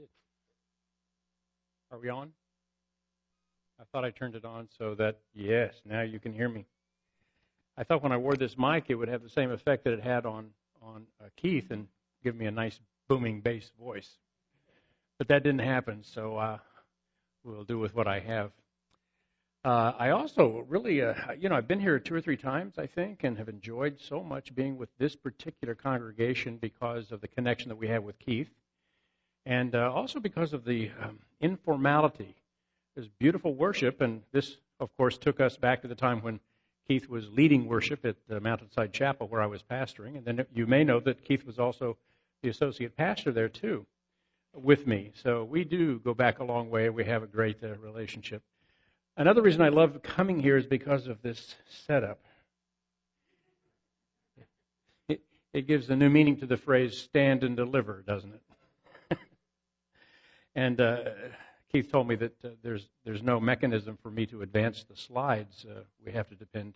did. Are we on? I thought I turned it on so that, yes, now you can hear me. I thought when I wore this mic, it would have the same effect that it had on, on uh, Keith and give me a nice booming bass voice. But that didn't happen, so uh, we'll do with what I have. Uh, I also really, uh, you know, I've been here two or three times, I think, and have enjoyed so much being with this particular congregation because of the connection that we have with Keith, and uh, also because of the um, informality. There's beautiful worship, and this, of course, took us back to the time when Keith was leading worship at the Mountainside Chapel where I was pastoring, and then you may know that Keith was also the associate pastor there too, with me. So we do go back a long way. We have a great uh, relationship. Another reason I love coming here is because of this setup. It, it gives a new meaning to the phrase stand and deliver, doesn't it? And uh, Keith told me that uh, there's, there's no mechanism for me to advance the slides. Uh, we have to depend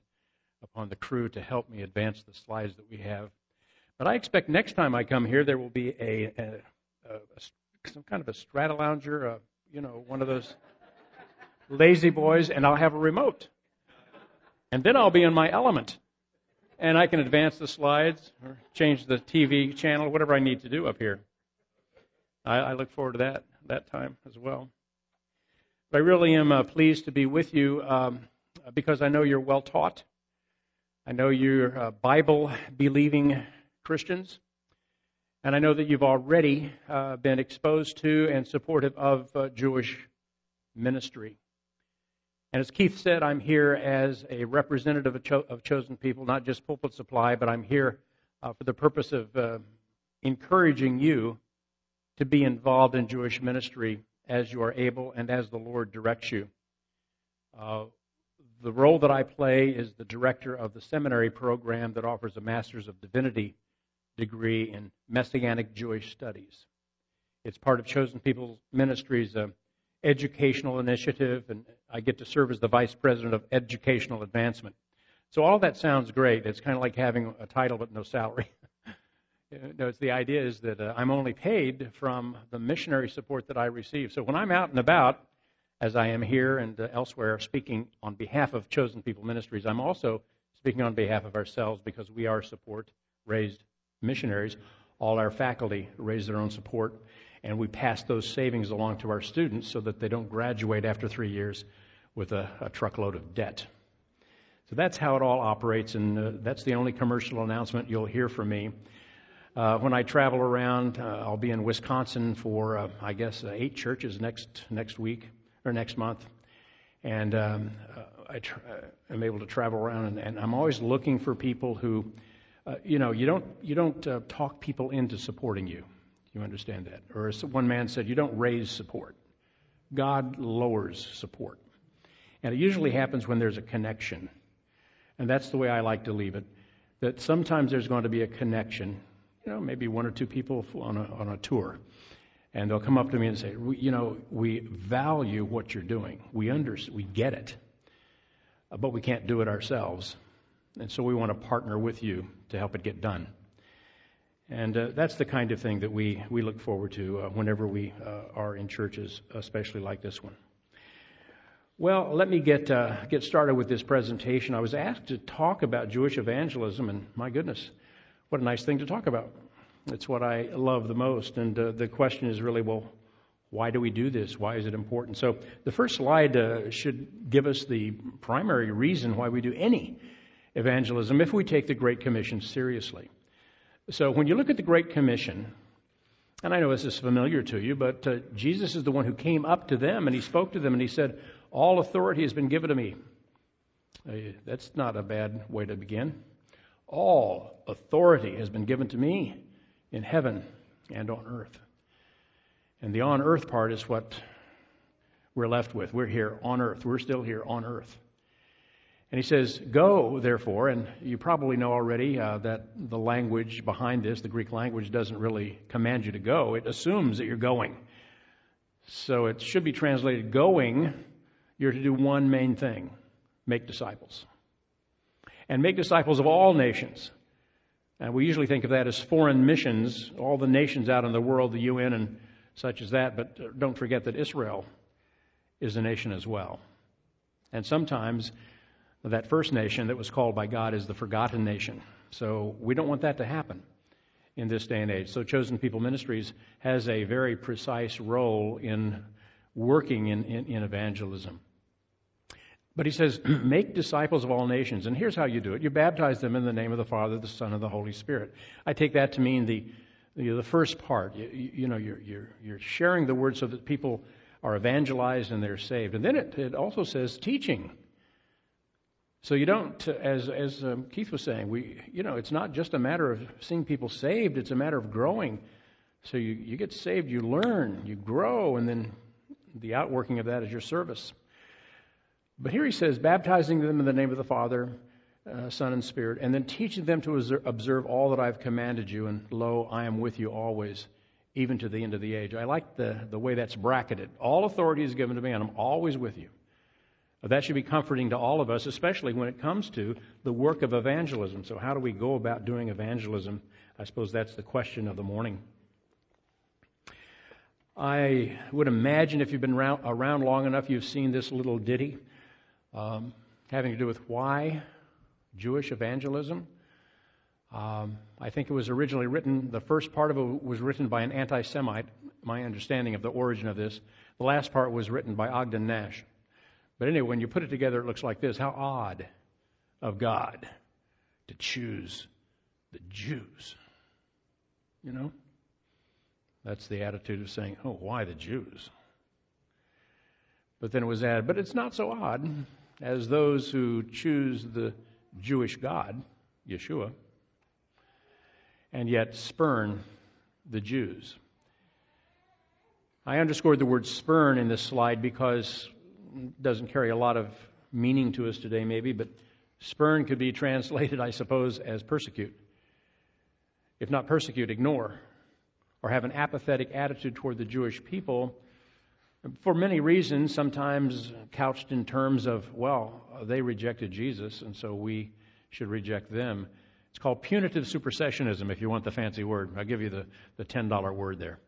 upon the crew to help me advance the slides that we have. But I expect next time I come here, there will be a, a, a, some kind of a Stratolounger, you know, one of those La-Z-Boys, and I'll have a remote. And then I'll be in my element. And I can advance the slides or change the TV channel, whatever I need to do up here. I, I look forward to that that time as well. But I really am uh, pleased to be with you um, because I know you're well taught. I know you're uh, Bible believing Christians. And I know that you've already uh, been exposed to and supportive of uh, Jewish ministry. And as Keith said, I'm here as a representative of, cho- of chosen people, not just pulpit supply, but I'm here uh, for the purpose of uh, encouraging you to be involved in Jewish ministry as you are able and as the Lord directs you. Uh, the role that I play is the director of the seminary program that offers a Master's of Divinity degree in Messianic Jewish Studies. It's part of Chosen People Ministries' uh, educational initiative, and I get to serve as the vice president of educational advancement. So all that sounds great. It's kind of like having a title but no salary. it's the idea is that uh, I'm only paid from the missionary support that I receive. So when I'm out and about, as I am here and uh, elsewhere, speaking on behalf of Chosen People Ministries, I'm also speaking on behalf of ourselves because we are support raised missionaries. All our faculty raise their own support and we pass those savings along to our students so that they don't graduate after three years with a, a truckload of debt. So that's how it all operates, and uh, that's the only commercial announcement you'll hear from me. Uh, when I travel around, uh, I'll be in Wisconsin for, uh, I guess, uh, eight churches next next week or next month, and um, uh, I tra- am able to travel around, and, and, I'm always looking for people who, you know, you don't you don't talk people into supporting you. You understand that? Or as one man said, you don't raise support. God lowers support. And it usually happens when there's a connection. And that's the way I like to leave it. That sometimes there's going to be a connection. You know, maybe one or two people on a, on a tour. And they'll come up to me and say, you know, we value what you're doing. We, under, we get it. But we can't do it ourselves. And so we want to partner with you to help it get done. And uh, that's the kind of thing that we, we look forward to uh, whenever we uh, are in churches, especially like this one. Well, let me get, uh, get started with this presentation. I was asked to talk about Jewish evangelism, and my goodness, what a nice thing to talk about. It's what I love the most. And uh, the question is really, well, why do we do this? Why is it important? So the first slide uh, should give us the primary reason why we do any evangelism if we take the Great Commission seriously. So when you look at the Great Commission, and I know this is familiar to you, but uh, Jesus is the one who came up to them and he spoke to them and he said, All authority has been given to me. Uh, that's not a bad way to begin. All authority has been given to me in heaven and on earth. And the on earth part is what we're left with. We're here on earth. We're still here on earth. And he says, Go, therefore, and you probably know already uh, that the language behind this, the Greek language, doesn't really command you to go. It assumes that you're going. So it should be translated going, you're to do one main thing make disciples. And make disciples of all nations. And we usually think of that as foreign missions, all the nations out in the world, the UN and such as that. But don't forget that Israel is a nation as well. And sometimes that first nation that was called by God is the forgotten nation. So we don't want that to happen in this day and age. So Chosen People Ministries has a very precise role in working in, in, in evangelism. But he says, make disciples of all nations. And here's how you do it. You baptize them in the name of the Father, the Son, and the Holy Spirit. I take that to mean the, the, the first part. You, you, know, you're, you're, you're sharing the word so that people are evangelized and they're saved. And then it, it also says teaching. So you don't, as, as um, Keith was saying, we, you know, it's not just a matter of seeing people saved, it's a matter of growing. So you, you get saved, you learn, you grow, and then the outworking of that is your service. But here he says, baptizing them in the name of the Father, uh, Son, and Spirit, and then teaching them to observe all that I've commanded you, and lo, I am with you always, even to the end of the age. I like the, the way that's bracketed. All authority is given to me, and I'm always with you. That should be comforting to all of us, especially when it comes to the work of evangelism. So, how do we go about doing evangelism? I suppose that's the question of the morning. I would imagine if you've been around long enough, you've seen this little ditty um, having to do with why Jewish evangelism. Um, I think it was originally written, the first part of it was written by an anti Semite, my understanding of the origin of this. The last part was written by Ogden Nash. But anyway, when you put it together, it looks like this How odd of God to choose the Jews. You know? That's the attitude of saying, oh, why the Jews? But then it was added, but it's not so odd as those who choose the Jewish God, Yeshua, and yet spurn the Jews. I underscored the word spurn in this slide because it doesn't carry a lot of meaning to us today, maybe, but spurn could be translated, I suppose, as persecute. If not persecute, ignore or have an apathetic attitude toward the Jewish people for many reasons, sometimes couched in terms of, well, they rejected Jesus, and so we should reject them. It's called punitive supersessionism, if you want the fancy word. I'll give you the, the $10 word there.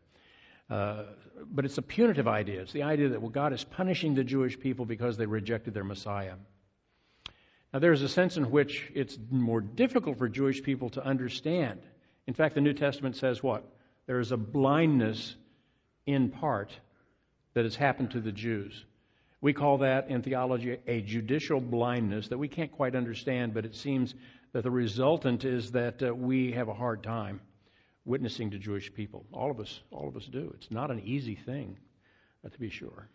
Uh, but it's a punitive idea. It's the idea that well, God is punishing the Jewish people because they rejected their Messiah. Now, there's a sense in which it's more difficult for Jewish people to understand. In fact, the New Testament says what? There is a blindness in part that has happened to the Jews. We call that in theology a judicial blindness that we can't quite understand, but it seems that the resultant is that uh, we have a hard time witnessing to Jewish people. All of us, all of us do. It's not an easy thing, uh, to be sure.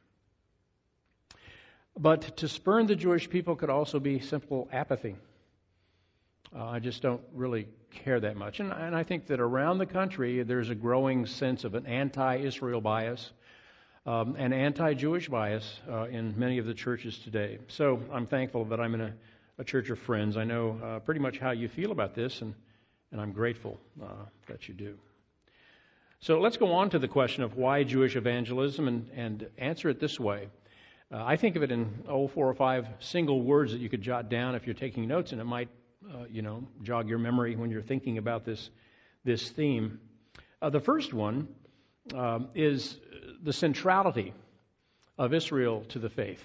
But to spurn the Jewish people could also be simple apathy. Uh, I just don't really care that much. And, and, I think that around the country, there's a growing sense of an anti Israel bias, um, an anti Jewish bias uh, in many of the churches today. So I'm thankful that I'm in a, a church of friends. I know uh, pretty much how you feel about this, and, and I'm grateful uh, that you do. So let's go on to the question of why Jewish evangelism and, and answer it this way. Uh, I think of it in oh, four or five single words that you could jot down if you're taking notes, and it might uh, you know, jog your memory when you're thinking about this, this theme. Uh, the first one um, is the centrality of Israel to the faith.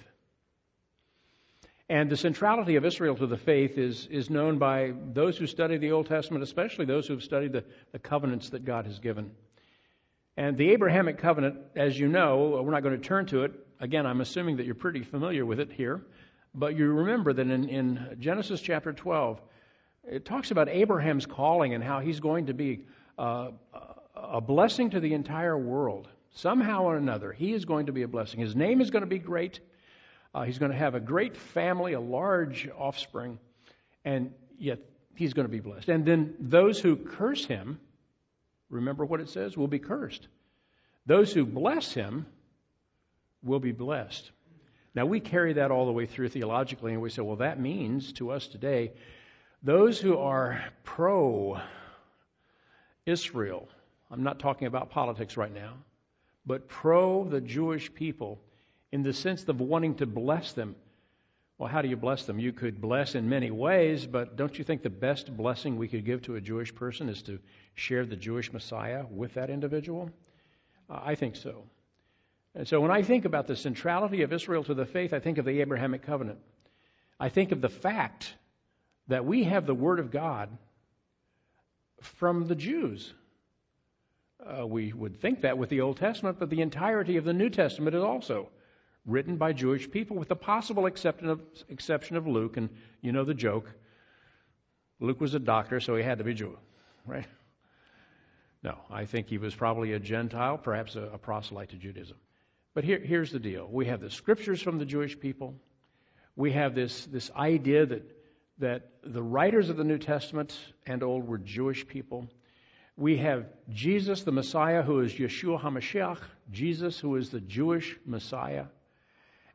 And the centrality of Israel to the faith is, is known by those who study the Old Testament, especially those who have studied the, the covenants that God has given. And the Abrahamic covenant, as you know, we're not going to turn to it. Again, I'm assuming that you're pretty familiar with it here. But you remember that in, in Genesis chapter 12, it talks about Abraham's calling and how he's going to be uh, a blessing to the entire world. Somehow or another, he is going to be a blessing. His name is going to be great. Uh, he's going to have a great family, a large offspring, and yet he's going to be blessed. And then those who curse him, remember what it says, will be cursed. Those who bless him will be blessed. Now, we carry that all the way through theologically, and we say, well, that means to us today, those who are pro Israel, I'm not talking about politics right now, but pro the Jewish people in the sense of wanting to bless them. Well, how do you bless them? You could bless in many ways, but don't you think the best blessing we could give to a Jewish person is to share the Jewish Messiah with that individual? I think so. And so when I think about the centrality of Israel to the faith, I think of the Abrahamic covenant. I think of the fact that we have the Word of God from the Jews. Uh, we would think that with the Old Testament, but the entirety of the New Testament is also written by Jewish people, with the possible exception of, exception of Luke. And you know the joke Luke was a doctor, so he had to be Jew, right? No, I think he was probably a Gentile, perhaps a, a proselyte to Judaism. But here, here's the deal we have the scriptures from the Jewish people, we have this, this idea that, that the writers of the New Testament and Old were Jewish people. We have Jesus, the Messiah, who is Yeshua HaMashiach, Jesus, who is the Jewish Messiah.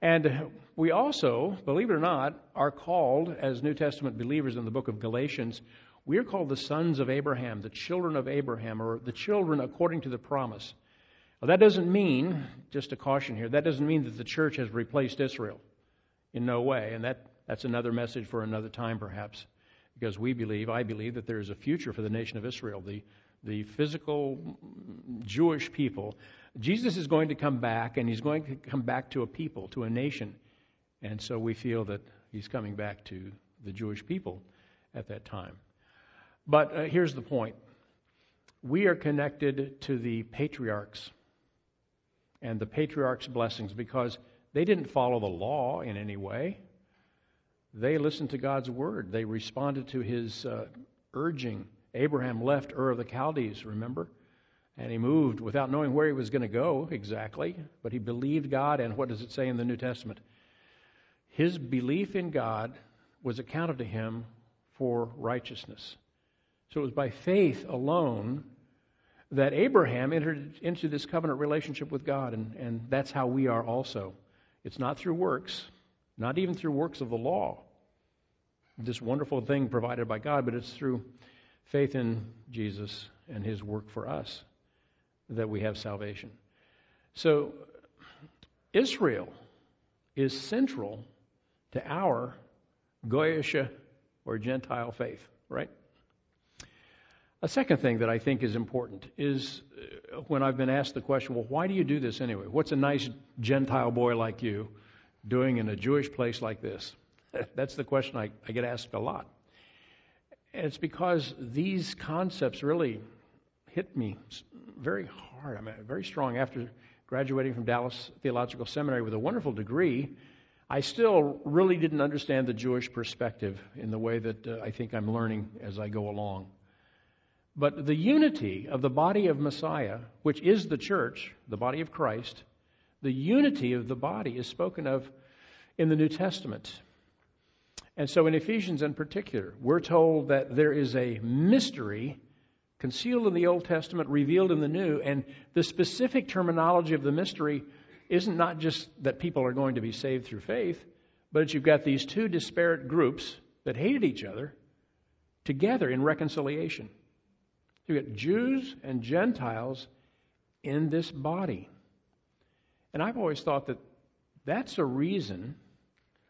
And we also, believe it or not, are called, as New Testament believers in the book of Galatians, we are called the sons of Abraham, the children of Abraham, or the children according to the promise. Well, that doesn't mean, just a caution here, that doesn't mean that the church has replaced Israel. In no way. And that, that's another message for another time, perhaps. Because we believe, I believe, that there is a future for the nation of Israel, the, the physical Jewish people. Jesus is going to come back, and he's going to come back to a people, to a nation. And so we feel that he's coming back to the Jewish people at that time. But uh, here's the point we are connected to the patriarchs and the patriarchs' blessings because they didn't follow the law in any way. They listened to God's word. They responded to his uh, urging. Abraham left Ur of the Chaldees, remember? And he moved without knowing where he was going to go exactly, but he believed God, and what does it say in the New Testament? His belief in God was accounted to him for righteousness. So it was by faith alone that Abraham entered into this covenant relationship with God, and, and that's how we are also. It's not through works, not even through works of the law, this wonderful thing provided by God, but it's through faith in Jesus and his work for us that we have salvation. So, Israel is central to our Goyish or Gentile faith, right? A second thing that I think is important is uh, when I've been asked the question, well, why do you do this anyway? What's a nice Gentile boy like you doing in a Jewish place like this? That's the question I, I get asked a lot. And it's because these concepts really hit me very hard. I mean, very strong. After graduating from Dallas Theological Seminary with a wonderful degree, I still really didn't understand the Jewish perspective in the way that uh, I think I'm learning as I go along. But the unity of the body of Messiah, which is the church, the body of Christ, the unity of the body is spoken of in the New Testament. And so in Ephesians in particular, we're told that there is a mystery concealed in the Old Testament, revealed in the New, and the specific terminology of the mystery isn't not just that people are going to be saved through faith, but you've got these two disparate groups that hated each other together in reconciliation. So you get Jews and Gentiles in this body. And I've always thought that that's a reason,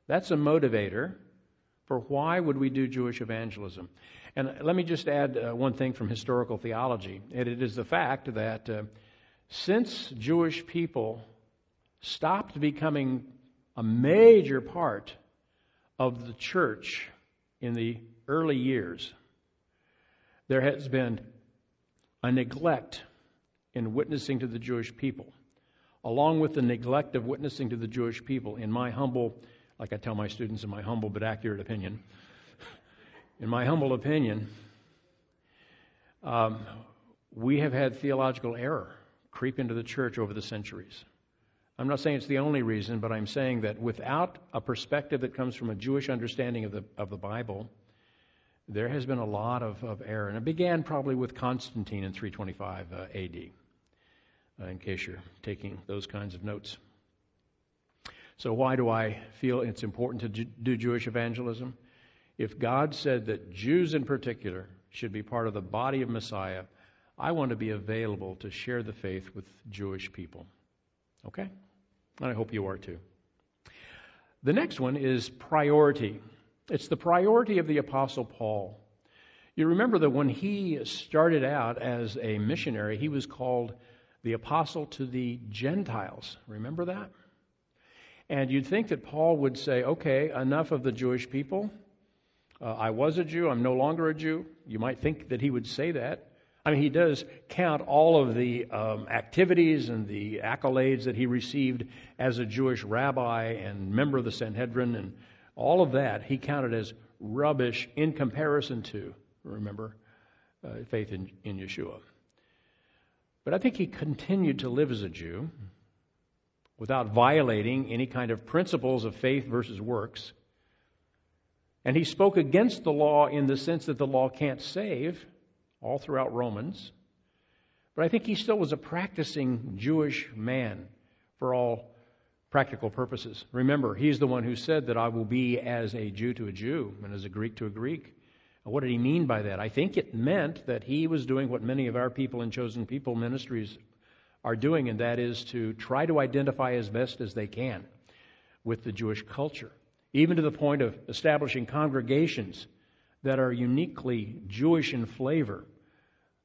that's a motivator for why would we do Jewish evangelism. And let me just add uh, one thing from historical theology, and it is the fact that uh, since Jewish people stopped becoming a major part of the church in the early years, there has been a neglect in witnessing to the Jewish people, along with the neglect of witnessing to the Jewish people, in my humble, like I tell my students, in my humble but accurate opinion, in my humble opinion, um, we have had theological error creep into the church over the centuries. I'm not saying it's the only reason, but I'm saying that without a perspective that comes from a Jewish understanding of the, of the Bible, there has been a lot of, of error. And it began probably with Constantine in 325 uh, AD, uh, in case you're taking those kinds of notes. So, why do I feel it's important to do Jewish evangelism? If God said that Jews in particular should be part of the body of Messiah, I want to be available to share the faith with Jewish people. Okay? And I hope you are too. The next one is priority. It's the priority of the Apostle Paul. You remember that when he started out as a missionary, he was called the apostle to the Gentiles. Remember that? And you'd think that Paul would say, okay, enough of the Jewish people. Uh, I was a Jew, I'm no longer a Jew. You might think that he would say that. I mean, he does count all of the um, activities and the accolades that he received as a Jewish rabbi and member of the Sanhedrin and all of that he counted as rubbish in comparison to, remember, uh, faith in, in Yeshua. But I think he continued to live as a Jew without violating any kind of principles of faith versus works. And he spoke against the law in the sense that the law can't save all throughout Romans. But I think he still was a practicing Jewish man for all practical purposes. Remember, he's the one who said that I will be as a Jew to a Jew and as a Greek to a Greek. What did he mean by that? I think it meant that he was doing what many of our people in chosen people ministries are doing, and that is to try to identify as best as they can with the Jewish culture, even to the point of establishing congregations that are uniquely Jewish in flavor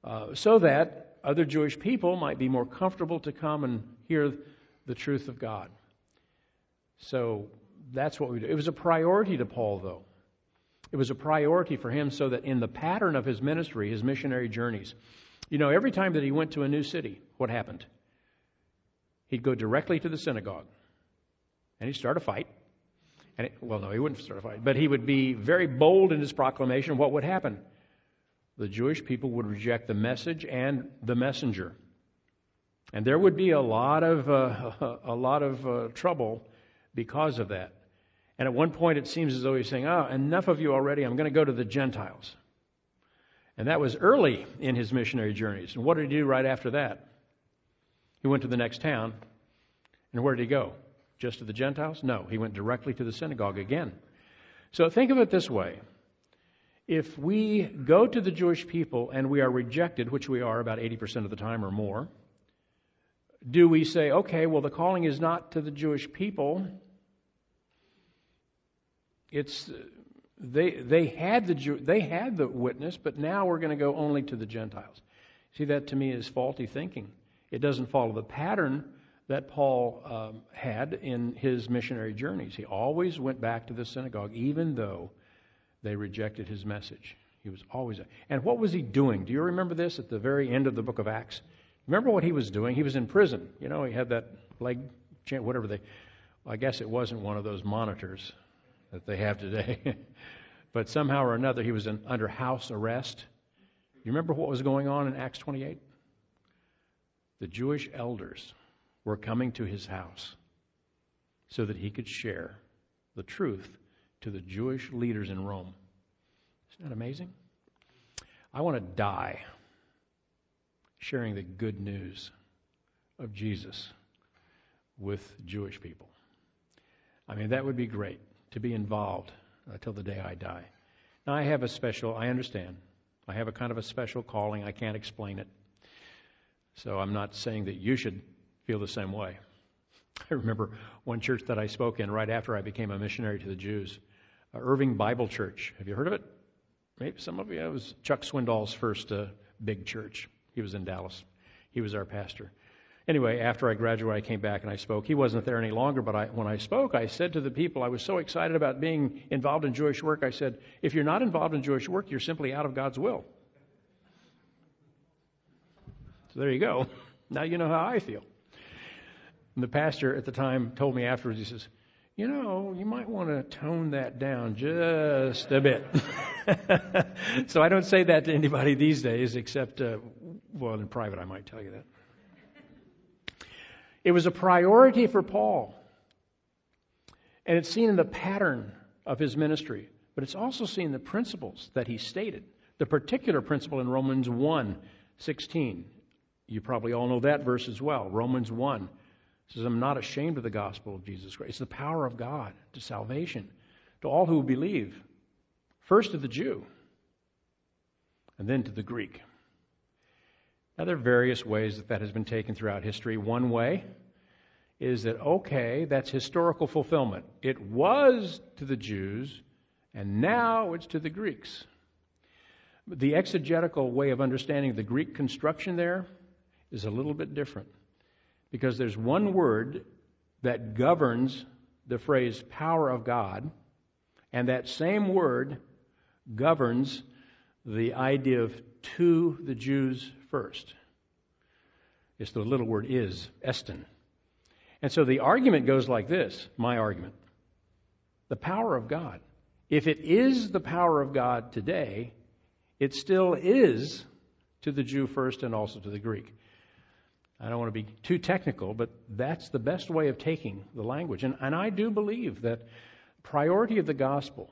uh, so that other Jewish people might be more comfortable to come and hear the truth of God. So that's what we do. It was a priority to Paul, though. It was a priority for him so that in the pattern of his ministry, his missionary journeys, you know, every time that he went to a new city, what happened? He'd go directly to the synagogue and he'd start a fight. And it, well, no, he wouldn't start a fight, but he would be very bold in his proclamation. What would happen? the Jewish people would reject the message and the messenger. And there would be a lot of, uh, a lot of uh, trouble because of that. And at one point, it seems as though he's saying, Oh, enough of you already. I'm going to go to the Gentiles. And that was early in his missionary journeys. And what did he do right after that? He went to the next town. And where did he go? Just to the Gentiles? No, he went directly to the synagogue again. So think of it this way if we go to the Jewish people and we are rejected, which we are about 80% of the time or more, do we say, okay, well, the calling is not to the Jewish people? It's they they had the Jew, they had the witness, but now we're going to go only to the Gentiles. See, that to me is faulty thinking. It doesn't follow the pattern that Paul um, had in his missionary journeys. He always went back to the synagogue, even though they rejected his message. He was always. And what was he doing? Do you remember this at the very end of the book of Acts? Remember what he was doing? He was in prison. You know, he had that leg, whatever they. I guess it wasn't one of those monitors that they have today. but somehow or another, he was in, under house arrest. You remember what was going on in Acts 28? The Jewish elders were coming to his house so that he could share the truth to the Jewish leaders in Rome. Isn't that amazing? I want to die sharing the good news of Jesus with Jewish people. I mean, that would be great to be involved until the day I die. Now, I have a special, I understand. I have a kind of a special calling. I can't explain it. So I'm not saying that you should feel the same way. I remember one church that I spoke in right after I became a missionary to the Jews. Uh, Irving Bible Church. Have you heard of it? Maybe some of you. It was Chuck Swindoll's first uh, big church. He was in Dallas. He was our pastor. Anyway, after I graduated, I came back and I spoke. He wasn't there any longer, but I, when I spoke, I said to the people, I was so excited about being involved in Jewish work. I said, if you're not involved in Jewish work, you're simply out of God's will. So there you go. Now you know how I feel. And the pastor at the time told me afterwards, he says, you know, you might want to tone that down just a bit. so I don't say that to anybody these days, except, uh, well, in private, I might tell you that. It was a priority for Paul. And it's seen in the pattern of his ministry, but it's also seen in the principles that he stated. The particular principle in Romans 1 16. You probably all know that verse as well. Romans 1 says, I'm not ashamed of the gospel of Jesus Christ. It's the power of God to salvation to all who believe. First to the Jew, and then to the Greek. Now, there are various ways that that has been taken throughout history. One way is that, okay, that's historical fulfillment. It was to the Jews, and now it's to the Greeks. The exegetical way of understanding the Greek construction there is a little bit different because there's one word that governs the phrase power of God, and that same word governs the idea of to the Jews first. It's the little word is, estin. And so the argument goes like this my argument. The power of God. If it is the power of God today, it still is to the Jew first and also to the Greek. I don't want to be too technical, but that's the best way of taking the language. And, and I do believe that priority of the gospel,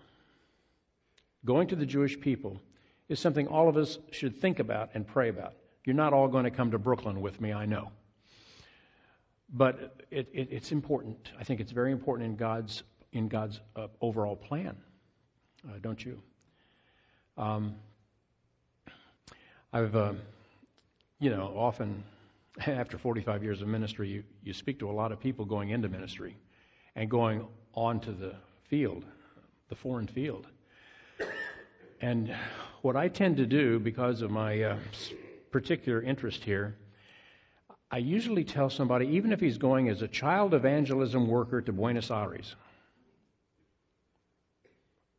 going to the Jewish people, is something all of us should think about and pray about. You're not all going to come to Brooklyn with me, I know. But it, it, it's important. I think it's very important in God's, in God's uh, overall plan, uh, don't you? Um, I've, uh, you know, often after 45 years of ministry, you, you speak to a lot of people going into ministry and going onto the field, the foreign field. And what I tend to do, because of my uh, particular interest here, I usually tell somebody, even if he's going as a child evangelism worker to Buenos Aires,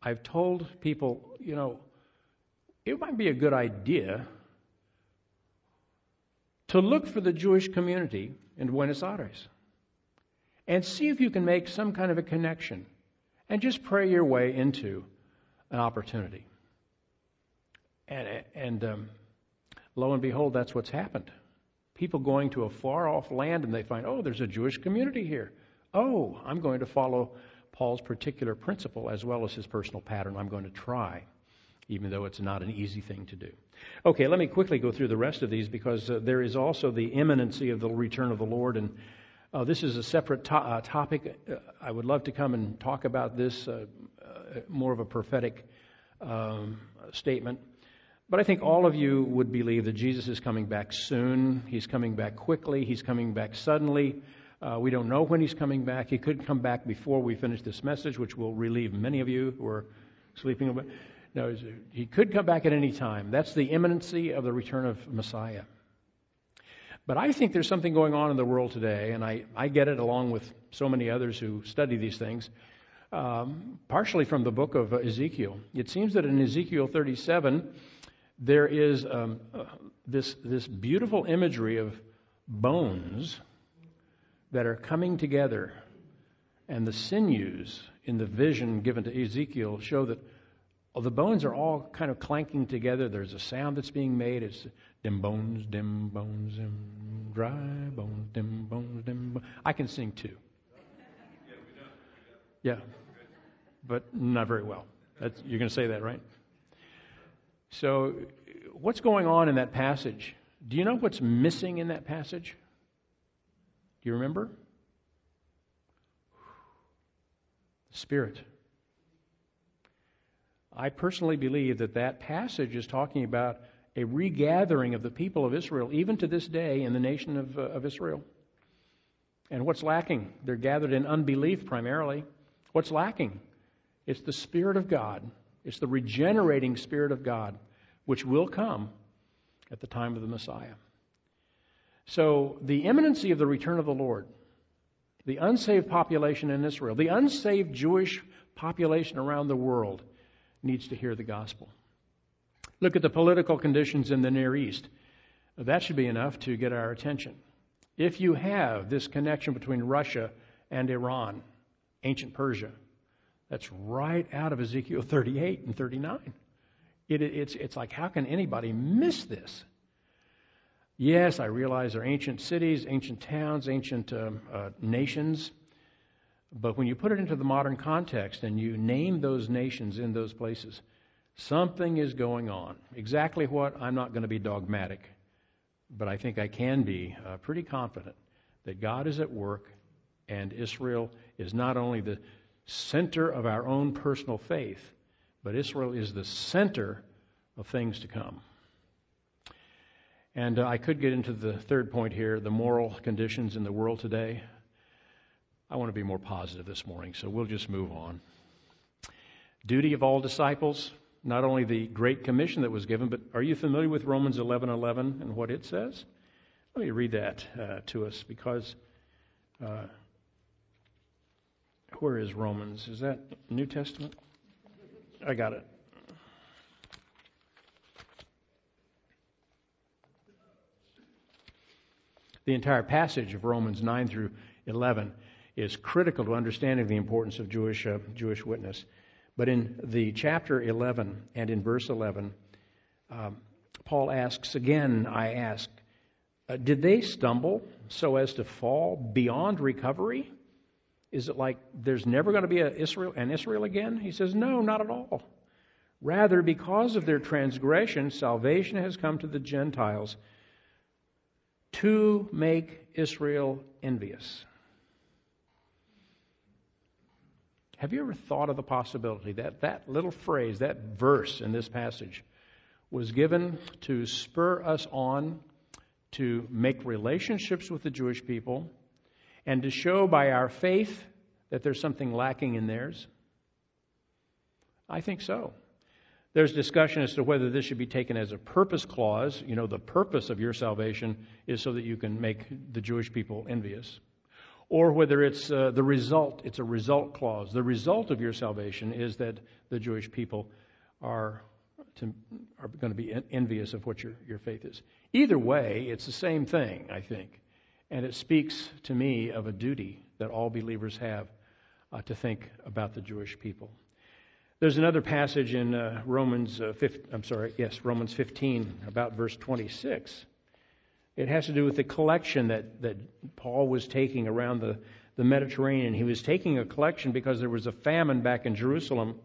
I've told people, you know, it might be a good idea to look for the Jewish community in Buenos Aires and see if you can make some kind of a connection and just pray your way into an opportunity. And, and um, lo and behold, that's what's happened. People going to a far off land and they find, oh, there's a Jewish community here. Oh, I'm going to follow Paul's particular principle as well as his personal pattern. I'm going to try, even though it's not an easy thing to do. Okay, let me quickly go through the rest of these because uh, there is also the imminency of the return of the Lord. And uh, this is a separate to- uh, topic. Uh, I would love to come and talk about this, uh, uh, more of a prophetic um, statement. But I think all of you would believe that Jesus is coming back soon. He's coming back quickly. He's coming back suddenly. Uh, we don't know when he's coming back. He could come back before we finish this message, which will relieve many of you who are sleeping. No, he could come back at any time. That's the imminency of the return of Messiah. But I think there's something going on in the world today, and I, I get it along with so many others who study these things, um, partially from the book of Ezekiel. It seems that in Ezekiel 37, there is um, this, this beautiful imagery of bones that are coming together, and the sinews in the vision given to Ezekiel show that well, the bones are all kind of clanking together. There's a sound that's being made. It's dim bones, dim bones, dim dry bones, dim bones, dim. Bones. I can sing too. Yeah, but not very well. That's, you're going to say that, right? So, what's going on in that passage? Do you know what's missing in that passage? Do you remember? The Spirit. I personally believe that that passage is talking about a regathering of the people of Israel, even to this day, in the nation of, uh, of Israel. And what's lacking? They're gathered in unbelief primarily. What's lacking? It's the Spirit of God. It's the regenerating Spirit of God, which will come at the time of the Messiah. So, the imminency of the return of the Lord, the unsaved population in Israel, the unsaved Jewish population around the world, needs to hear the gospel. Look at the political conditions in the Near East. That should be enough to get our attention. If you have this connection between Russia and Iran, ancient Persia, that's right out of Ezekiel 38 and 39. It, it's, it's like, how can anybody miss this? Yes, I realize they're ancient cities, ancient towns, ancient um, uh, nations. But when you put it into the modern context and you name those nations in those places, something is going on. Exactly what? I'm not going to be dogmatic, but I think I can be uh, pretty confident that God is at work and Israel is not only the center of our own personal faith, but Israel is the center of things to come. And uh, I could get into the third point here the moral conditions in the world today. I want to be more positive this morning, so we'll just move on. Duty of all disciples, not only the great commission that was given, but are you familiar with Romans 11:11 and what it says? Let me read that uh, to us because uh, where is Romans? Is that New Testament? I got it. The entire passage of Romans 9 through 11 is critical to understanding the importance of Jewish, uh, Jewish witness. But in the chapter 11 and in verse 11, um, Paul asks again, I ask, uh, did they stumble so as to fall beyond recovery? Is it like there's never going to be Israel, an Israel again? He says, no, not at all. Rather, because of their transgression, salvation has come to the Gentiles to make Israel envious. Have you ever thought of the possibility that that little phrase, that verse in this passage, was given to spur us on to make relationships with the Jewish people and to show by our faith that there's something lacking in theirs? I think so. There's discussion as to whether this should be taken as a purpose clause. You know, the purpose of your salvation is so that you can make the Jewish people envious or whether it's uh, the result, it's a result clause. The result of your salvation is that the Jewish people are, to, are going to be envious of what your, your faith is. Either way, it's the same thing, I think. And it speaks to me of a duty that all believers have uh, to think about the Jewish people. There's another passage in uh, Romans, uh, 15, I'm sorry, yes, Romans 15, about verse 26 it has to do with the collection that, that Paul was taking around the, the Mediterranean. He was taking a collection because there was a famine back in Jerusalem.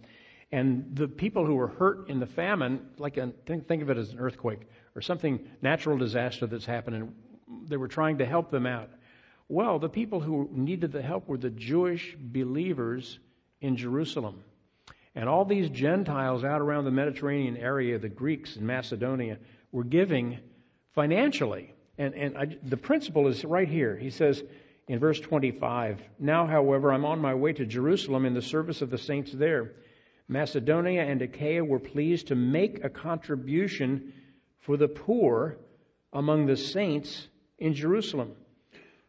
And the people who were hurt in the famine, like a, think, think of it as an earthquake or something natural disaster that's happened, they were trying to help them out. Well, the people who needed the help were the Jewish believers in Jerusalem. And all these Gentiles out around the Mediterranean area, the Greeks in Macedonia, were giving financially. And, and I, the principle is right here. He says in verse 25 Now, however, I'm on my way to Jerusalem in the service of the saints there. Macedonia and Achaia were pleased to make a contribution for the poor among the saints in Jerusalem.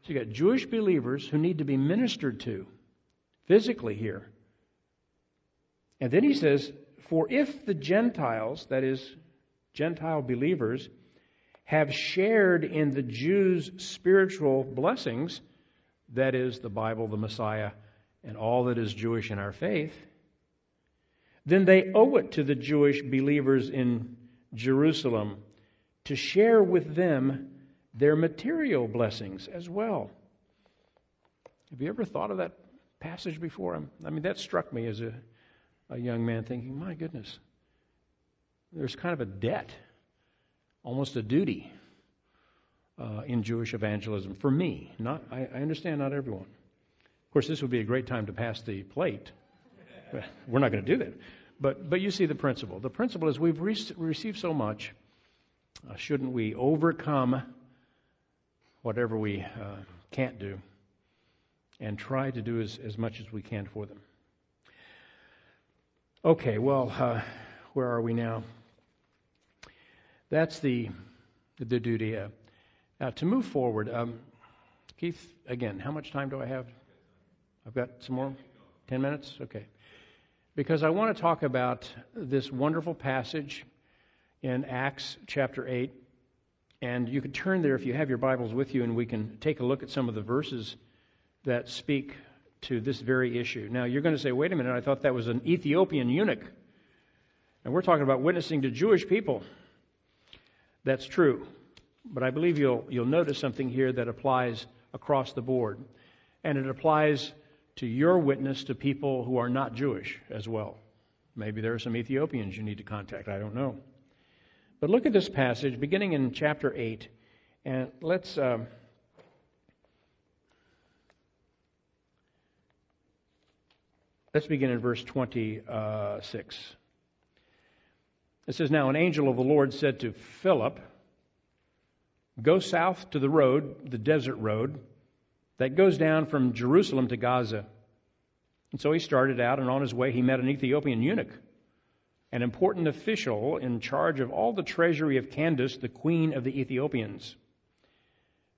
So you got Jewish believers who need to be ministered to physically here. And then he says, For if the Gentiles, that is, Gentile believers, have shared in the Jews' spiritual blessings, that is, the Bible, the Messiah, and all that is Jewish in our faith, then they owe it to the Jewish believers in Jerusalem to share with them their material blessings as well. Have you ever thought of that passage before? I mean, that struck me as a, a young man thinking, my goodness, there's kind of a debt almost a duty uh, in Jewish evangelism for me. Not, I, I, understand not everyone. Of course, this would be a great time to pass the plate. We're not going to do that. But, but you see the principle. The principle is we've re- received so much. Uh, shouldn't we overcome whatever we uh, can't do and try to do as, as much as we can for them? Okay, well, uh, where are we now? That's the, the duty. Uh, now, to move forward, um, Keith, again, how much time do I have? I've got some more? Ten minutes? Okay. Because I want to talk about this wonderful passage in Acts chapter 8. And you could turn there if you have your Bibles with you, and we can take a look at some of the verses that speak to this very issue. Now, you're going to say, wait a minute, I thought that was an Ethiopian eunuch. And we're talking about witnessing to Jewish people. That's true. But I believe you'll, you'll notice something here that applies across the board. And it applies to your witness to people who are not Jewish as well. Maybe there are some Ethiopians you need to contact. I don't know. But look at this passage beginning in chapter 8. And let's. Um, let's begin in verse 26. It says, Now an angel of the Lord said to Philip, Go south to the road, the desert road, that goes down from Jerusalem to Gaza. And so he started out, and on his way he met an Ethiopian eunuch, an important official in charge of all the treasury of Candace, the queen of the Ethiopians.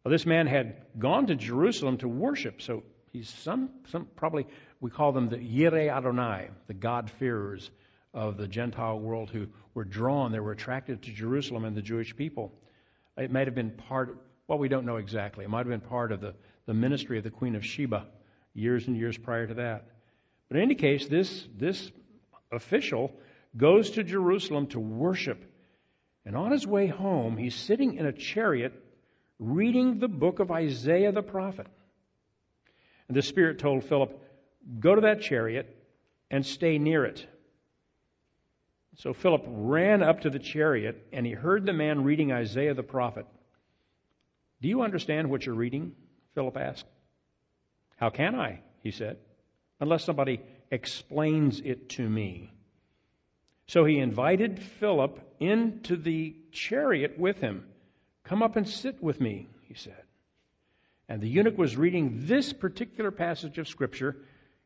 Well, this man had gone to Jerusalem to worship, so he's some, some probably we call them the Yirei Adonai, the God-fearers of the Gentile world who were drawn, they were attracted to Jerusalem and the Jewish people. It might have been part, well, we don't know exactly. It might have been part of the, the ministry of the Queen of Sheba years and years prior to that. But in any case, this, this official goes to Jerusalem to worship. And on his way home, he's sitting in a chariot reading the book of Isaiah the prophet. And the Spirit told Philip, Go to that chariot and stay near it. So Philip ran up to the chariot and he heard the man reading Isaiah the prophet. Do you understand what you're reading? Philip asked. How can I? He said, unless somebody explains it to me. So he invited Philip into the chariot with him. Come up and sit with me, he said. And the eunuch was reading this particular passage of Scripture.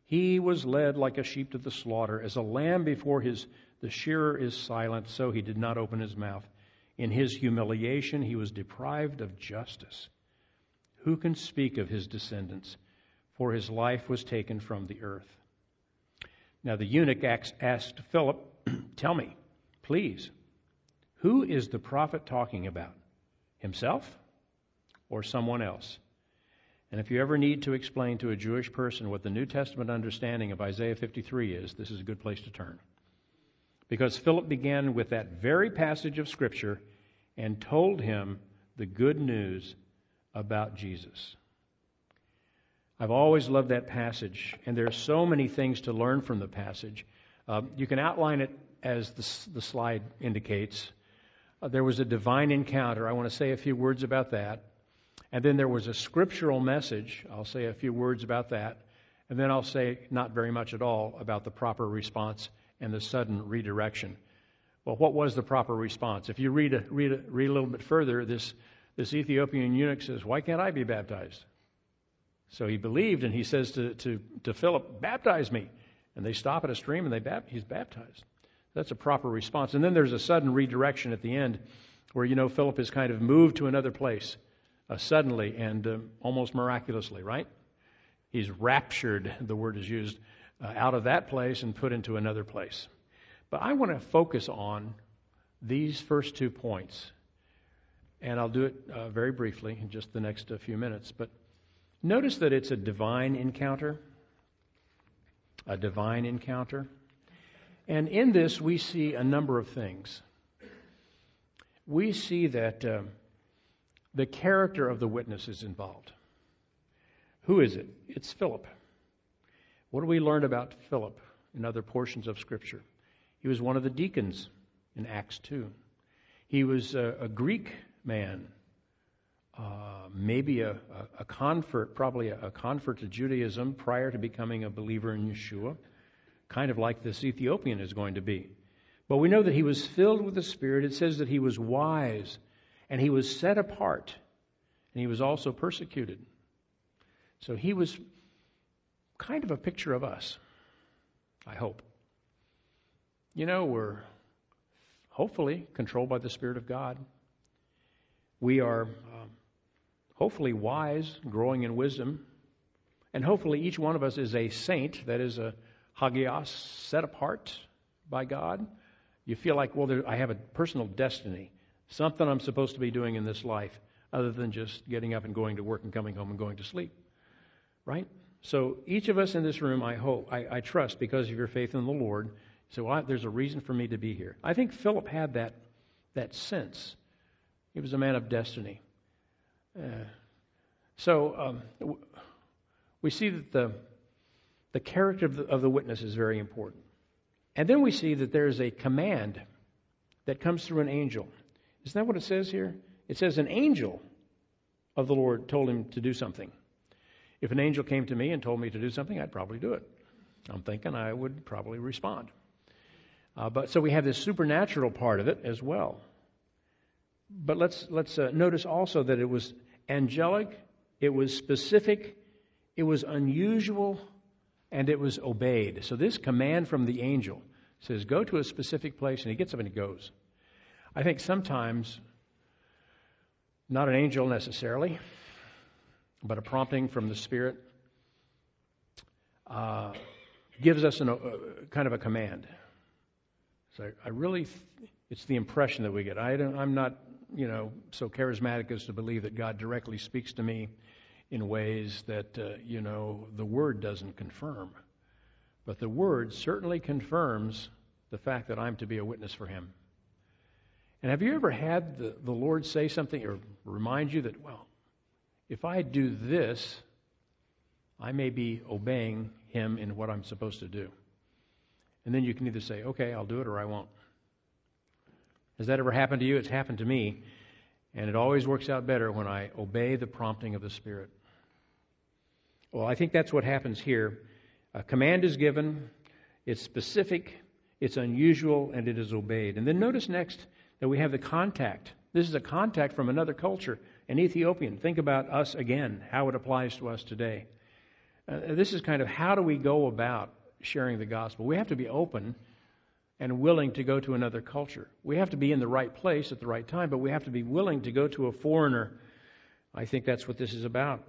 He was led like a sheep to the slaughter, as a lamb before his the shearer is silent, so he did not open his mouth. In his humiliation, he was deprived of justice. Who can speak of his descendants? For his life was taken from the earth. Now the eunuch asked Philip, Tell me, please, who is the prophet talking about? Himself or someone else? And if you ever need to explain to a Jewish person what the New Testament understanding of Isaiah 53 is, this is a good place to turn. Because Philip began with that very passage of Scripture and told him the good news about Jesus. I've always loved that passage, and there are so many things to learn from the passage. Uh, you can outline it as the, the slide indicates. Uh, there was a divine encounter. I want to say a few words about that. And then there was a scriptural message. I'll say a few words about that. And then I'll say not very much at all about the proper response and the sudden redirection. Well, what was the proper response? If you read a, read a, read a little bit further, this, this Ethiopian eunuch says, Why can't I be baptized? So he believed, and he says to, to, to Philip, Baptize me. And they stop at a stream, and they he's baptized. That's a proper response. And then there's a sudden redirection at the end where, you know, Philip is kind of moved to another place uh, suddenly and uh, almost miraculously, right? He's raptured, the word is used, uh, out of that place and put into another place. But I want to focus on these first two points. And I'll do it uh, very briefly in just the next uh, few minutes. But notice that it's a divine encounter. A divine encounter. And in this, we see a number of things. We see that uh, the character of the witness is involved. Who is it? It's Philip. What do we learn about Philip in other portions of Scripture? He was one of the deacons in Acts 2. He was a, a Greek man, Uh, maybe a, a, convert, probably a, convert to Judaism prior to becoming a believer in Yeshua, kind of like this Ethiopian is going to be. But we know that he was filled with the Spirit. It says that he was wise and he was set apart and he was also persecuted. So he was kind of a picture of us, I hope. You know, we're hopefully controlled by the Spirit of God. We are hopefully wise, growing in wisdom, and hopefully each one of us is a saint, that is a hagios, set apart by God. You feel like, well, there, I have a personal destiny, something I'm supposed to be doing in this life, other than just getting up and going to work and coming home and going to sleep. Right? So each of us in this room, I hope, I, I trust, because of your faith in the Lord, so well, there's a reason for me to be here. I think Philip had that that sense. He was a man of destiny. Uh, so um, we see that the the character of the, of the witness is very important, and then we see that there is a command that comes through an angel. Isn't that what it says here? It says an angel of the Lord told him to do something. If an angel came to me and told me to do something, I'd probably do it. I'm thinking I would probably respond. Uh, but so we have this supernatural part of it as well. But let's let's uh, notice also that it was angelic, it was specific, it was unusual, and it was obeyed. So this command from the angel says, "Go to a specific place," and he gets up and he goes. I think sometimes, not an angel necessarily, but a prompting from the Spirit, uh, gives us an, uh, kind of a command. So I really, it's the impression that we get. I I'm not, you know, so charismatic as to believe that God directly speaks to me in ways that, uh, you know, the Word doesn't confirm. But the Word certainly confirms the fact that I'm to be a witness for Him. And have you ever had the, the Lord say something or remind you that, well, if I do this, I may be obeying Him in what I'm supposed to do? And then you can either say, okay, I'll do it or I won't. Has that ever happened to you? It's happened to me. And it always works out better when I obey the prompting of the Spirit. Well, I think that's what happens here. A command is given, it's specific, it's unusual, and it is obeyed. And then notice next that we have the contact. This is a contact from another culture, an Ethiopian. Think about us again, how it applies to us today. Uh, this is kind of how do we go about sharing the gospel? We have to be open and willing to go to another culture. We have to be in the right place at the right time, but we have to be willing to go to a foreigner. I think that's what this is about.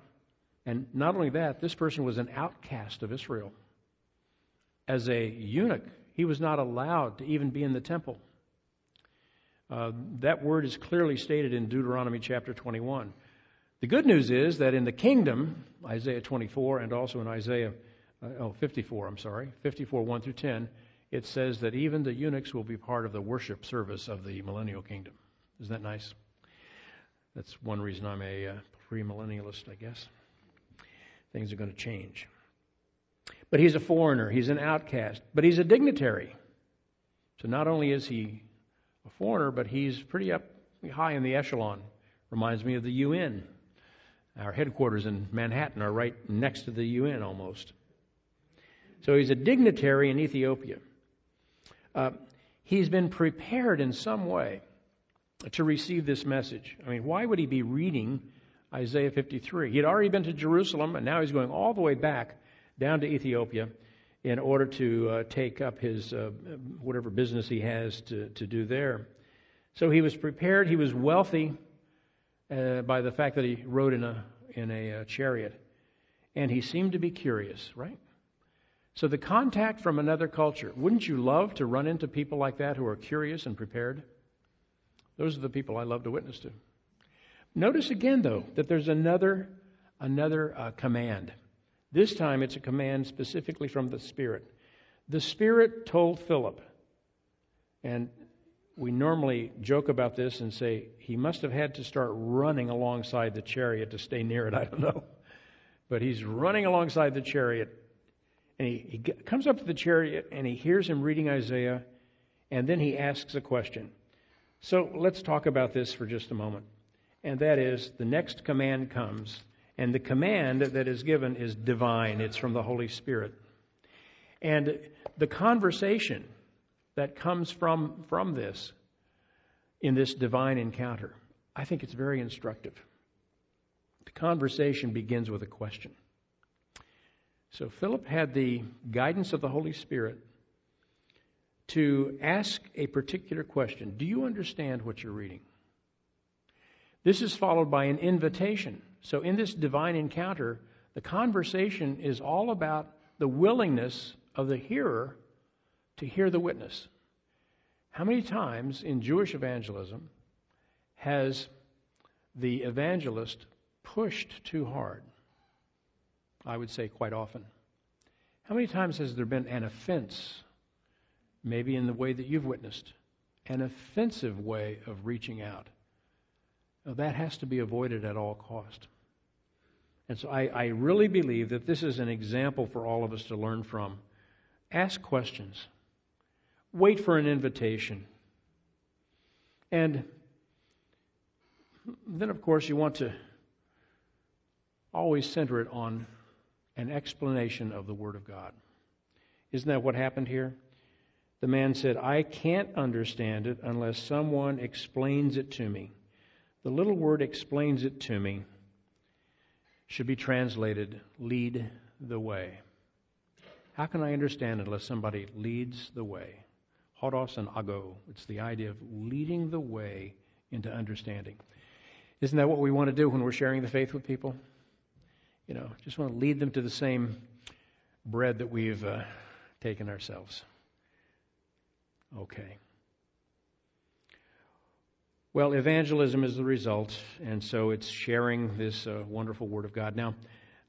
And not only that, this person was an outcast of Israel. As a eunuch, he was not allowed to even be in the temple. Uh, that word is clearly stated in Deuteronomy chapter 21. The good news is that in the kingdom, Isaiah 24 and also in Isaiah uh, oh, 54, I'm sorry, 54, 1 through 10, it says that even the eunuchs will be part of the worship service of the millennial kingdom. Isn't that nice? That's one reason I'm a uh, premillennialist, I guess. Things are going to change. But he's a foreigner, he's an outcast, but he's a dignitary. So not only is he a foreigner, but he's pretty up high in the echelon. Reminds me of the UN. Our headquarters in Manhattan are right next to the UN almost. So he's a dignitary in Ethiopia. Uh, he's been prepared in some way to receive this message. I mean, why would he be reading Isaiah 53? He had already been to Jerusalem, and now he's going all the way back down to Ethiopia in order to uh, take up his uh, whatever business he has to, to do there. So he was prepared. He was wealthy uh, by the fact that he rode in a in a uh, chariot, and he seemed to be curious, right? So the contact from another culture, wouldn't you love to run into people like that who are curious and prepared? Those are the people I love to witness to. Notice again, though, that there's another another uh, command. This time it's a command specifically from the Spirit. The Spirit told Philip, and we normally joke about this and say he must have had to start running alongside the chariot to stay near it. I don't know. But he's running alongside the chariot and he, he comes up to the chariot and he hears him reading Isaiah, and then he asks a question. So let's talk about this for just a moment. And that is the next command comes, and the command that is given is divine, it's from the Holy Spirit. And the conversation that comes from, from this, in this divine encounter, I think it's very instructive. The conversation begins with a question. So Philip had the guidance of the Holy Spirit to ask a particular question Do you understand what you're reading? This is followed by an invitation. So, in this divine encounter, the conversation is all about the willingness of the hearer to hear the witness. How many times in Jewish evangelism has the evangelist pushed too hard? I would say quite often. How many times has there been an offense, maybe in the way that you've witnessed, an offensive way of reaching out? That has to be avoided at all cost. And so I, I really believe that this is an example for all of us to learn from. Ask questions. Wait for an invitation. And then, of course, you want to always center it on an explanation of the Word of God. Isn't that what happened here? The man said, I can't understand it unless someone explains it to me. The little word explains it to me should be translated lead the way. How can I understand unless somebody leads the way? Hodos and ago. It's the idea of leading the way into understanding. Isn't that what we want to do when we're sharing the faith with people? you know, just want to lead them to the same bread that we've uh, taken ourselves. Okay. Well, evangelism is the result, and so it's sharing this uh, wonderful Word of God. Now,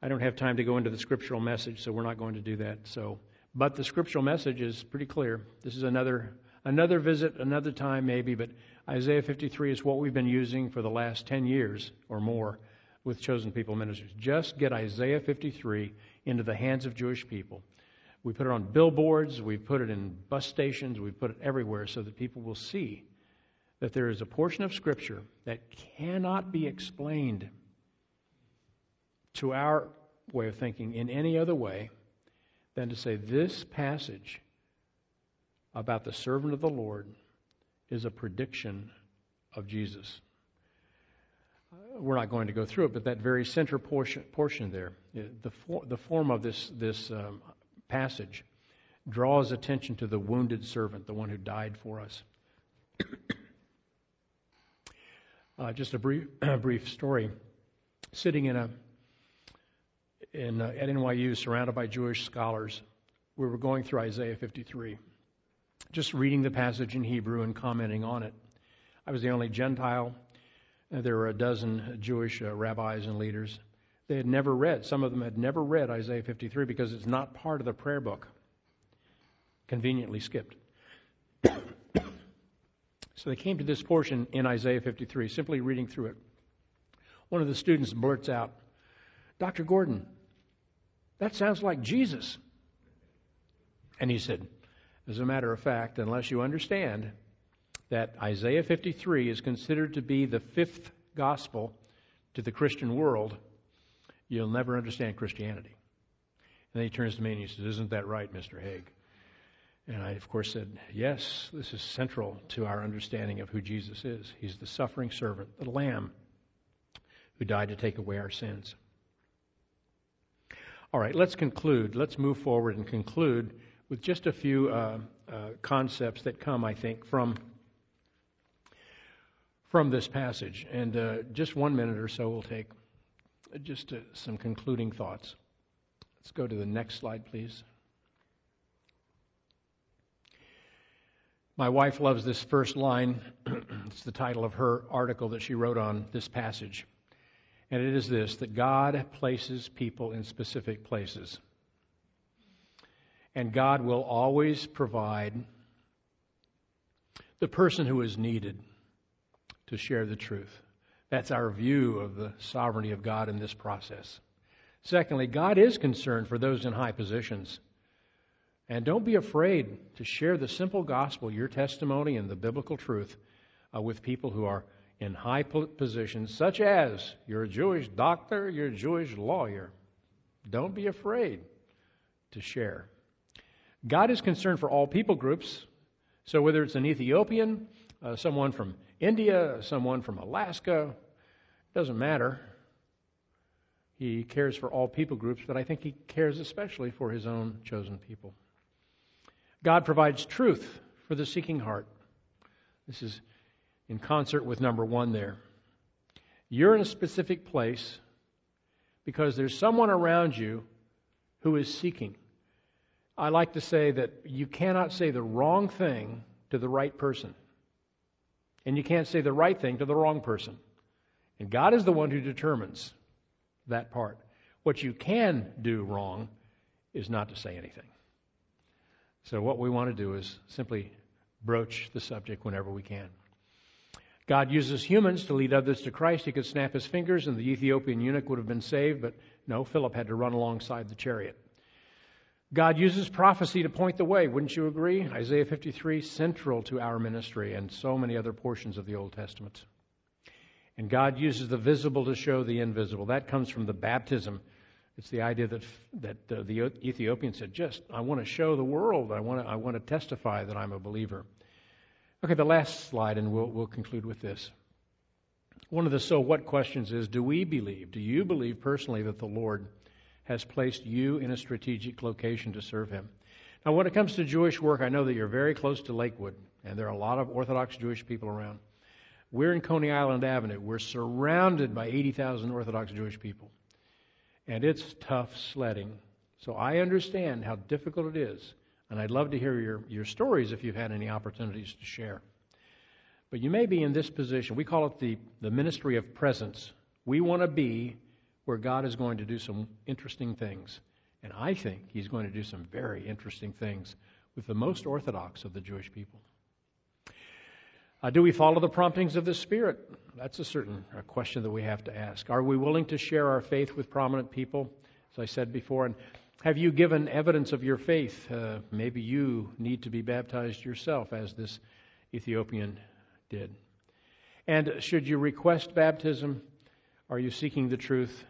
I don't have time to go into the scriptural message, so we're not going to do that. So, but the scriptural message is pretty clear. This is another another visit, another time maybe, but Isaiah 53 is what we've been using for the last 10 years or more with Chosen People Ministries. Just get Isaiah 53 into the hands of Jewish people. We put it on billboards, we put it in bus stations, we put it everywhere so that people will see that there is a portion of Scripture that cannot be explained to our way of thinking in any other way than to say this passage about the servant of the Lord is a prediction of Jesus we're not going to go through it, but that very center portion, portion there, the, for, the form of this, this um, passage draws attention to the wounded servant, the one who died for us. Uh, just a brief, brief story. Sitting in a in, uh, at NYU, surrounded by Jewish scholars, we were going through Isaiah 53, just reading the passage in Hebrew and commenting on it. I was the only Gentile uh, there were a dozen Jewish uh, rabbis and leaders. They had never read, some of them had never read Isaiah 53 because it's not part of the prayer book. Conveniently skipped. So they came to this portion in Isaiah 53, simply reading through it. One of the students blurts out, Dr. Gordon, that sounds like Jesus. And he said, As a matter of fact, unless you understand that Isaiah 53 is considered to be the fifth gospel to the Christian world, you'll never understand Christianity. And then he turns to me and he says, Isn't that right, Mr. Haig? And I, of course, said, Yes, this is central to our understanding of who Jesus is. He's the suffering servant, the Lamb who died to take away our sins. All right, let's conclude. Let's move forward and conclude with just a few uh, uh, concepts that come, I think, from from this passage. And uh, just one minute or so will take just uh, some concluding thoughts. Let's go to the next slide, please. My wife loves this first line. it's the title of her article that she wrote on this passage. And it is this that God places people in specific places. And God will always provide the person who is needed to share the truth. That's our view of the sovereignty of God in this process. Secondly, God is concerned for those in high positions. And don't be afraid to share the simple gospel, your testimony, and the biblical truth uh, with people who are in high positions, such as you're a Jewish doctor, you're a Jewish lawyer. Don't be afraid to share. God is concerned for all people groups. So whether it's an Ethiopian, uh, someone from India, someone from Alaska, it doesn't matter. He cares for all people groups, but I think he cares especially for his own chosen people. God provides truth for the seeking heart. This is in concert with number one there. You're in a specific place because there's someone around you who is seeking. I like to say that you cannot say the wrong thing to the right person. And you can't say the right thing to the wrong person. And God is the one who determines that part. What you can do wrong is not to say anything. So, what we want to do is simply broach the subject whenever we can. God uses humans to lead others to Christ. He could snap his fingers and the Ethiopian eunuch would have been saved, but no, Philip had to run alongside the chariot. God uses prophecy to point the way. Wouldn't you agree? Isaiah 53, central to our ministry and so many other portions of the Old Testament. And God uses the visible to show the invisible. That comes from the baptism. It's the idea that, that uh, the Ethiopian said, just, I want to show the world. I want to, I want to testify that I'm a believer. Okay, the last slide, and we'll, we'll conclude with this. One of the so what questions is Do we believe, do you believe personally that the Lord has placed you in a strategic location to serve Him. Now, when it comes to Jewish work, I know that you're very close to Lakewood, and there are a lot of Orthodox Jewish people around. We're in Coney Island Avenue. We're surrounded by 80,000 Orthodox Jewish people. And it's tough sledding. So I understand how difficult it is, and I'd love to hear your, your stories if you've had any opportunities to share. But you may be in this position. We call it the, the ministry of presence. We want to be where God is going to do some interesting things. And I think He's going to do some very interesting things with the most orthodox of the Jewish people. Uh, do we follow the promptings of the Spirit? That's a certain uh, question that we have to ask. Are we willing to share our faith with prominent people, as I said before? And have you given evidence of your faith? Uh, maybe you need to be baptized yourself, as this Ethiopian did. And should you request baptism, are you seeking the truth?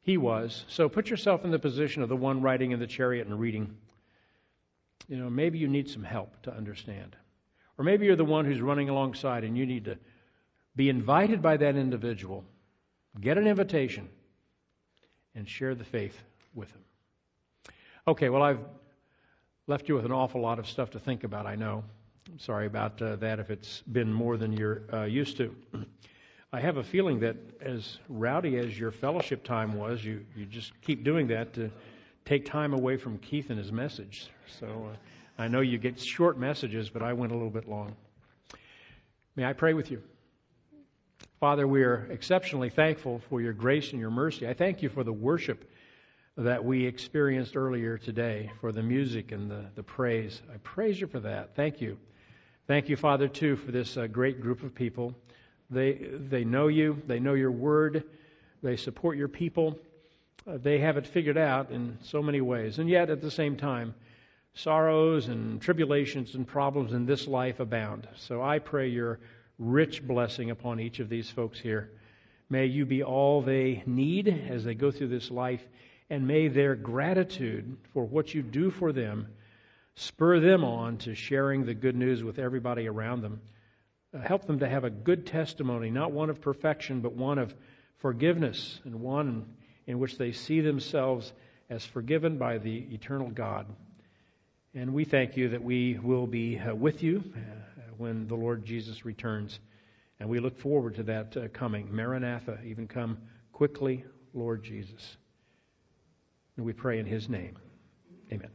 He was. So put yourself in the position of the one riding in the chariot and reading. You know, maybe you need some help to understand. Or maybe you're the one who's running alongside and you need to be invited by that individual, get an invitation, and share the faith with them. Okay, well, I've left you with an awful lot of stuff to think about, I know. I'm sorry about uh, that if it's been more than you're uh, used to. I have a feeling that as rowdy as your fellowship time was, you, you just keep doing that to take time away from Keith and his message. So uh, I know you get short messages, but I went a little bit long. May I pray with you? Father, we are exceptionally thankful for your grace and your mercy. I thank you for the worship that we experienced earlier today, for the music and the, the praise. I praise you for that. Thank you. Thank you, Father, too, for this uh, great group of people. They, they know you, they know your word, they support your people. Uh, they have it figured out in so many ways. And yet, at the same time, sorrows and tribulations and problems in this life abound. So I pray your rich blessing upon each of these folks here. May you be all they need as they go through this life, and may their gratitude for what you do for them spur them on to sharing the good news with everybody around them. Uh, help them to have a good testimony, not one of perfection, but one of forgiveness, and one in which they see themselves as forgiven by the eternal God. And we thank you that we will be uh, with you uh, when the Lord Jesus returns. And we look forward to that uh, coming. Maranatha, even come quickly, Lord Jesus. And we pray in his name. Amen.